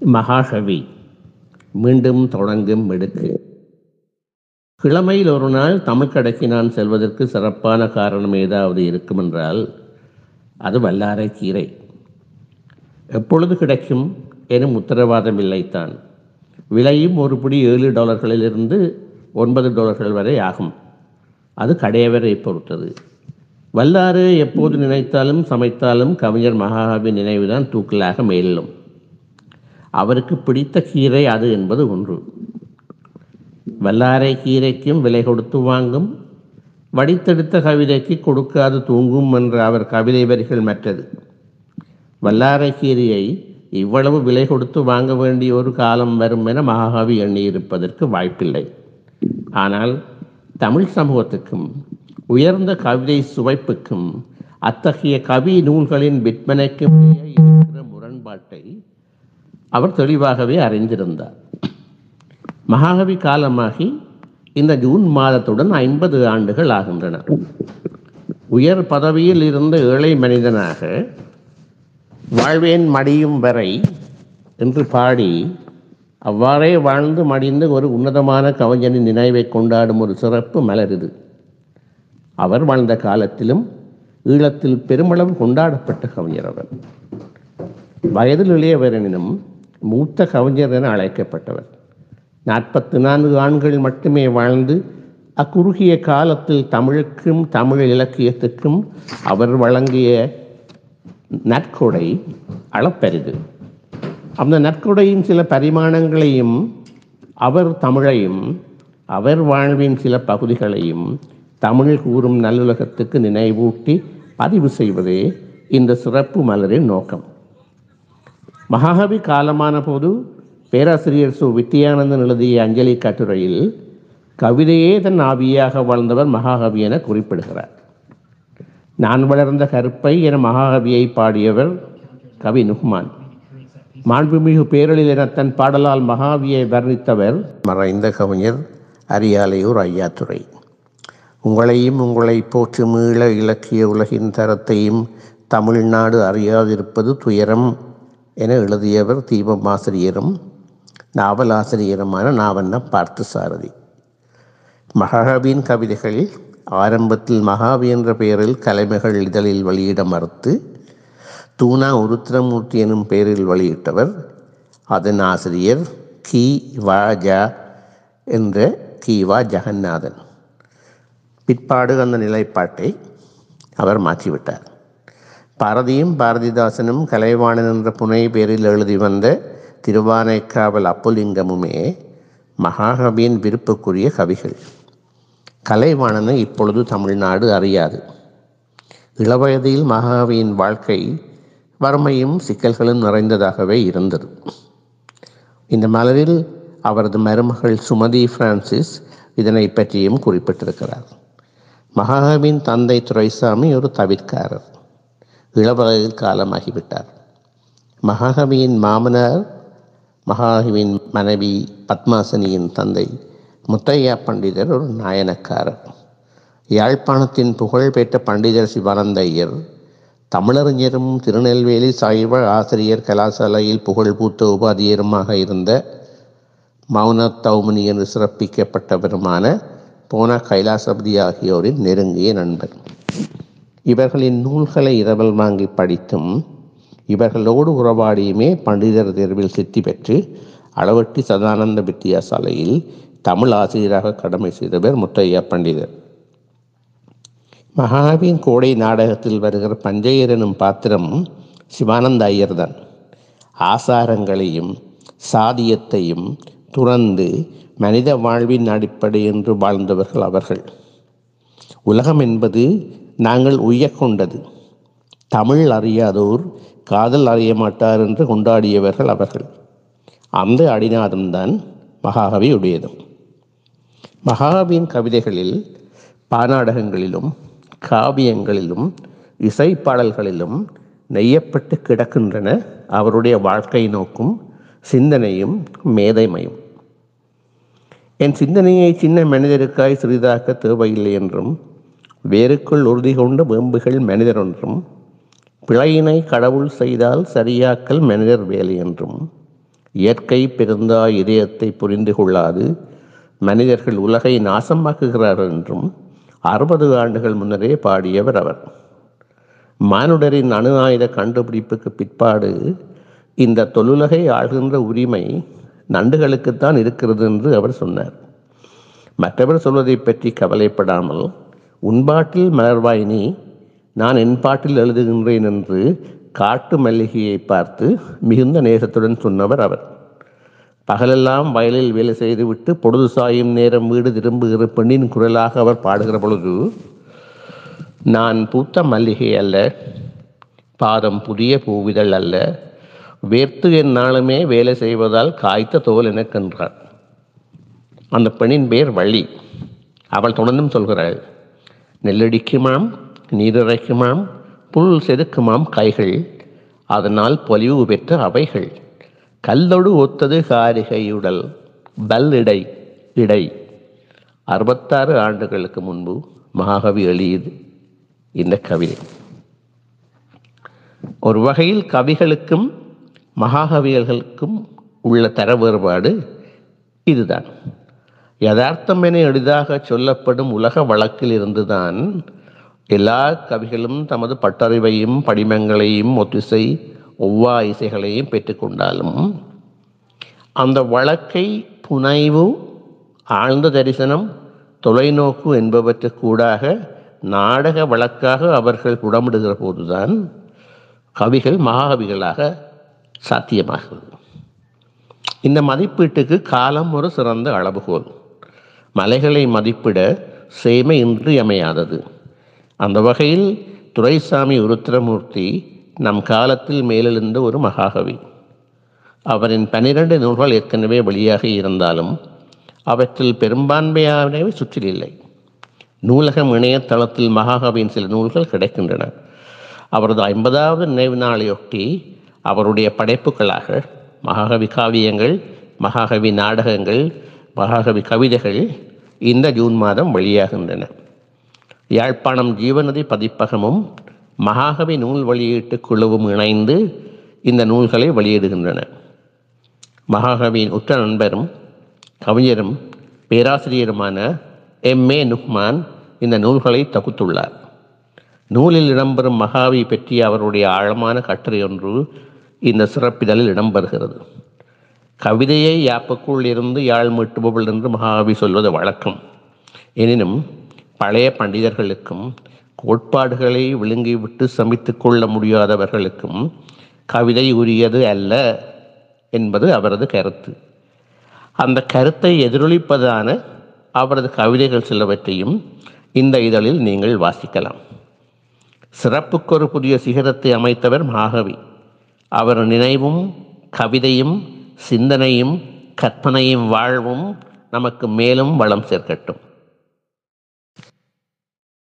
மகாகவி மீண்டும் தொடங்கும் மிடுக்கு. கிழமையில் ஒரு நாள் தமிழ் கடைக்கு நான் செல்வதற்கு சிறப்பான காரணம் ஏதாவது இருக்குமென்றால் அது வல்லாரை கீரை. எப்பொழுது கிடைக்கும் எனும் உத்தரவாதம் இல்லைத்தான். விலையும் ஒரு பிடி ஏழு டாலர்களிலிருந்து ஒன்பது டாலர்கள் வரை ஆகும். அது கடையவரை பொறுத்தது. வல்லாறு எப்போது நினைத்தாலும் சமைத்தாலும் கவிஞர் மகாகவி நினைவுதான் தூக்கலாக மேலும் அவருக்கு பிடித்த கீரை அது என்பது ஒன்று. வல்லாரை கீரைக்கும் விலை கொடுத்து வாங்கும். வடித்தெடுத்த கவிதைக்கு கொடுக்காது தூங்கும் என்ற அவர் கவிதை வரிகள் மற்றது. வல்லாரை கீரையை இவ்வளவு விலை கொடுத்து வாங்க வேண்டிய ஒரு காலம் வரும் என மகாகவி எண்ணியிருப்பதற்கு வாய்ப்பில்லை. ஆனால் தமிழ் சமூகத்துக்கும் உயர்ந்த கவிதை சுவைப்புக்கும் அத்தகைய கவி நூல்களின் விற்பனைக்கும் இருக்கிற முரண்பாட்டை அவர் தெளிவாகவே அறிந்திருந்தார். மகாகவி காலமாகி இந்த ஜூன் மாதத்துடன் ஐம்பது ஆண்டுகள் ஆகின்றன. உயர் பதவியில் இருந்த ஏழை மனிதனாக வாழ்வேன் மடியும் வரை என்று பாடி அவ்வாறே வாழ்ந்து மடிந்து ஒரு உன்னதமான கவிஞனின் நினைவை கொண்டாடும் ஒரு சிறப்பு மலர் இது அவர் வாழ்ந்த காலத்திலும் ஈழத்தில் பெருமளவு கொண்டாடப்பட்ட கவிஞர் அவர். வயதில் இளையவரெனினும் மூத்த கவிஞர் என அழைக்கப்பட்டவர். நாற்பத்து நான்கு ஆண்கள் மட்டுமே வாழ்ந்து அக்குறுகிய காலத்தில் தமிழுக்கும் தமிழ் இலக்கியத்துக்கும் அவர் வழங்கிய நற்கொடை அளப்பரிது. அந்த நற்கொடையின் சில பரிமாணங்களையும் அவர் தமிழையும் அவர் வாழ்வின் சில பகுதிகளையும் தமிழ் கூறும் நல்லுலகத்துக்கு நினைவூட்டி பதிவு செய்வதே இந்த சிறப்பு மலரின் நோக்கம். மகாகவி காலமான போது பேராசிரியர் சு. வித்தியானந்தன் எழுதிய அஞ்சலி கட்டுரையில் கவிதையே தன் ஆவியாக வாழ்ந்தவர் மகாகவி என குறிப்பிடுகிறார். நான் வளர்ந்த கருப்பை என மகாகவியை பாடியவர் கவி நுஹ்மான் மாண்புமிகு பேரழில் என தன் பாடலால் மகாவியை வர்ணித்தவர் மறைந்த கவிஞர் அரியாலையூர் ஐயாத்துறை. உங்களையும் உங்களை போற்றும் மீள இலக்கிய உலகின் தரத்தையும் தமிழ்நாடு அறியாதிருப்பது துயரம். என எழுதியவர் தீபம் ஆசிரியரும் நாவலாசிரியருமான நாவண்ண பார்த்து சாரதி மகாகவியின் கவிதைகள் ஆரம்பத்தில் மகாவி என்ற பெயரில் கலைமகள் இதழில் வெளியிட மறுத்து தூணா உருத்திரமூர்த்தி எனும் பெயரில் வெளியிட்டவர். அதன் ஆசிரியர் கி. வா. ஜா. என்ற கி. வா. ஜெகநாதன். பிற்பாடு அந்த நிலைப்பாட்டை அவர் மாற்றிவிட்டார். பாரதியும் பாரதிதாசனும் கலைவாணன் என்ற புனை பேரில் எழுதி வந்த திருவானைக்காவல் அப்புலிங்கமுமே மகாகவியின் விருப்புக்குரிய கவிகள். கலைவாணனை இப்பொழுது தமிழ்நாடு அறியாது. இளவயதில் மகாகவியின் வாழ்க்கை வறுமையும் சிக்கல்களும் நிறைந்ததாகவே இருந்தது. இந்த மலரில் அவரது மருமகள் சுமதி பிரான்சிஸ் இதனை பற்றியும் குறிப்பிட்டிருக்கிறார். மகாகவியின் தந்தை துரைசாமி ஒரு தவிர்க்காரர். இளவரையில் காலமாகிவிட்டார். மகாகவியின் மாமனார் மகாகவியின் மனைவி பத்மாசனியின் தந்தை முத்தையா பண்டிதர் ஒரு நாயனக்காரர். யாழ்ப்பாணத்தின் புகழ்பெற்ற பண்டிதர் சிவானந்த ஐயர் தமிழறிஞரும் திருநெல்வேலி சாய்வ ஆசிரியர் கலாசாலையில் புகழ்பூத்த உபாதியருமாக இருந்த மௌன தௌமனி என்று சிறப்பிக்கப்பட்டவருமான போன கைலாசபதி ஆகியோரின் நெருங்கிய நண்பர். இவர்களின் நூல்களை இரவல் வாங்கி படித்தும் இவர்களோடு உறவாடியுமே பண்டிதர் தேர்வில் சித்தி பெற்று அளவட்டி சதானந்த வித்தியாசாலையில் தமிழ் ஆசிரியராக கடமை செய்தவர் முத்தையா பண்டிதர். மகாவின் கோடை நாடகத்தில் வருகிற பஞ்சையர் எனும் பாத்திரம் சிவானந்த ஐயர் தான் ஆசாரங்களையும் சாதியத்தையும் துறந்து மனித வாழ்வின் அடிப்படை என்று வாழ்ந்தவர்கள் அவர்கள். உலகம் என்பது நாங்கள் உய்யக் கொண்டது. தமிழ் அறியாதோர் காதல் அறிய மாட்டார் என்று கொண்டாடியவர்கள் அவர்கள். அந்த அடிநாதம்தான் மகாகவி உடையதும். மகாகவியின் கவிதைகளில் பாநாடகங்களிலும் காவியங்களிலும் இசைப்பாடல்களிலும் நெய்யப்பட்டு கிடக்கின்றன அவருடைய வாழ்க்கை நோக்கும் சிந்தனையும் மேதைமையும். என் சிந்தனையை சின்ன மனிதருக்காய் சிறிதாக்க தேவையில்லை என்றும் வேருக்குள் உறுதி கொண்ட வேம்புகள் மனிதர் என்றும் பிழையினை கடவுள் செய்தால் சரியாக்கல் மனிதர் வேலை என்றும் இயற்கை பெருந்தா இதயத்தை புரிந்து கொள்ளாது மனிதர்கள் உலகை நாசமாக்குகிறார்கள் என்றும் அறுபது ஆண்டுகள் முன்னரே பாடியவர் அவர். மானுடரின் அணு ஆயுத கண்டுபிடிப்புக்கு பிற்பாடு இந்த தொழுலகை ஆள்கின்ற உரிமை நண்டுகளுக்குத்தான் இருக்கிறது என்று அவர் சொன்னார். மற்றவர் சொல்வதை பற்றி கவலைப்படாமல் உன்பாட்டில் மலர்வாய் நீ நான் என் பாட்டில் எழுதுகின்றேன் என்று காட்டு மல்லிகையை பார்த்து மிகுந்த நேசத்துடன் சொன்னவர் அவர். பகலெல்லாம் வயலில் வேலை செய்துவிட்டு பொழுது சாயும் நேரம் வீடு திரும்புகிற பெண்ணின் குரலாக அவர் பாடுகிற பொழுது நான் பூத்த மல்லிகை அல்ல பாதம் புதிய பூவிதழ் அல்ல வேர்த்து என் நாளுமே வேலை செய்வதால் காய்த்த தோல் எனக்கென்றார். அந்த பெண்ணின் பேர் வள்ளி. அவள் தொடர்ந்தும் சொல்கிறாள் நெல்லடிக்குமாம் நீரிறைக்குமாம் புல் செதுக்குமாம் கைகள். அதனால் பொலிவு பெற்ற அவைகள். கல்லொடு ஒத்தது காரிகையுடல் பல் இடை இடை. அறுபத்தாறு ஆண்டுகளுக்கு முன்பு மகாகவி எழுதியது இந்த கவிதை. ஒரு வகையில் கவிகளுக்கும் மகாகவிகளுக்கும் உள்ள தர வேறுபாடு இதுதான். யதார்த்தம் என எளிதாக சொல்லப்படும் உலக வழக்கில் இருந்துதான் எல்லா கவிகளும் தமது பட்டறிவையும் படிமங்களையும் ஒத்திசை ஒவ்வா இசைகளையும் பெற்றுக்கொண்டாலும் அந்த வழக்கை புனைவு ஆழ்ந்த தரிசனம் தொலைநோக்கு என்பவற்றுக்கூடாக நாடக வழக்காக அவர்கள் புடமிடுகிற போதுதான் கவிகள் மகாகவிகளாக சாத்தியமாகிறது. இந்த மதிப்பீட்டுக்கு காலம் ஒரு சிறந்த அளவுகோல். மலைகளை மதிப்பிட சேமை இன்றியமையாதது. அந்த வகையில் துரைசாமி உருத்திரமூர்த்தி நம் காலத்தில் மேலெழுந்த ஒரு மகாகவி. அவரின் பனிரெண்டு நூல்கள் ஏற்கனவே வெளியாகி இருந்தாலும் அவற்றில் பெரும்பான்மையானவை சுற்றிலில்லை நூலகம் இணையதளத்தில் மகாகவியின் சில நூல்கள் கிடைக்கின்றன. அவரது ஐம்பதாவது நினைவு நாளையொட்டி அவருடைய படைப்புகளாக மகாகவி காவியங்கள் மகாகவி நாடகங்கள் மகாகவி கவிதைகள் இந்த ஜூன் மாதம் வெளியாகின்றன. யாழ்ப்பாணம் ஜீவநதி பதிப்பகமும் மகாகவி நூல் வெளியீட்டு குழுவும் இணைந்து இந்த நூல்களை வெளியிடுகின்றன. மகாகவியின் உற்ற நண்பரும் கவிஞரும் பேராசிரியருமான எம். ஏ. நுஹ்மான் இந்த நூல்களை தொகுத்துள்ளார். நூலில் இடம்பெறும் மகாவி பற்றிய அவருடைய ஆழமான கட்டுரை ஒன்று இந்த சிறப்பிதழில் இடம்பெறுகிறது. கவிதையை யாப்புக்குள் இருந்து யாழ் மீட்டுபவள் என்று மகாகவி சொல்வது வழக்கம். எனினும் பழைய பண்டிதர்களுக்கும் கோட்பாடுகளை விழுங்கிவிட்டு சமித்துக் கொள்ள முடியாதவர்களுக்கும் கவிதை உரியது அல்ல என்பது அவரது கருத்து. அந்த கருத்தை எதிரொலிப்பதான அவரது கவிதைகள் சிலவற்றையும் இந்த இதழில் நீங்கள் வாசிக்கலாம். சிறப்புக்கொரு புதிய சிகரத்தை அமைத்தவர் மகாகவி. அவர் நினைவும் கவிதையும் சிந்தனையும் கற்பனையும் வாழ்வும் நமக்கு மேலும் வளம் சேர்க்கட்டும்.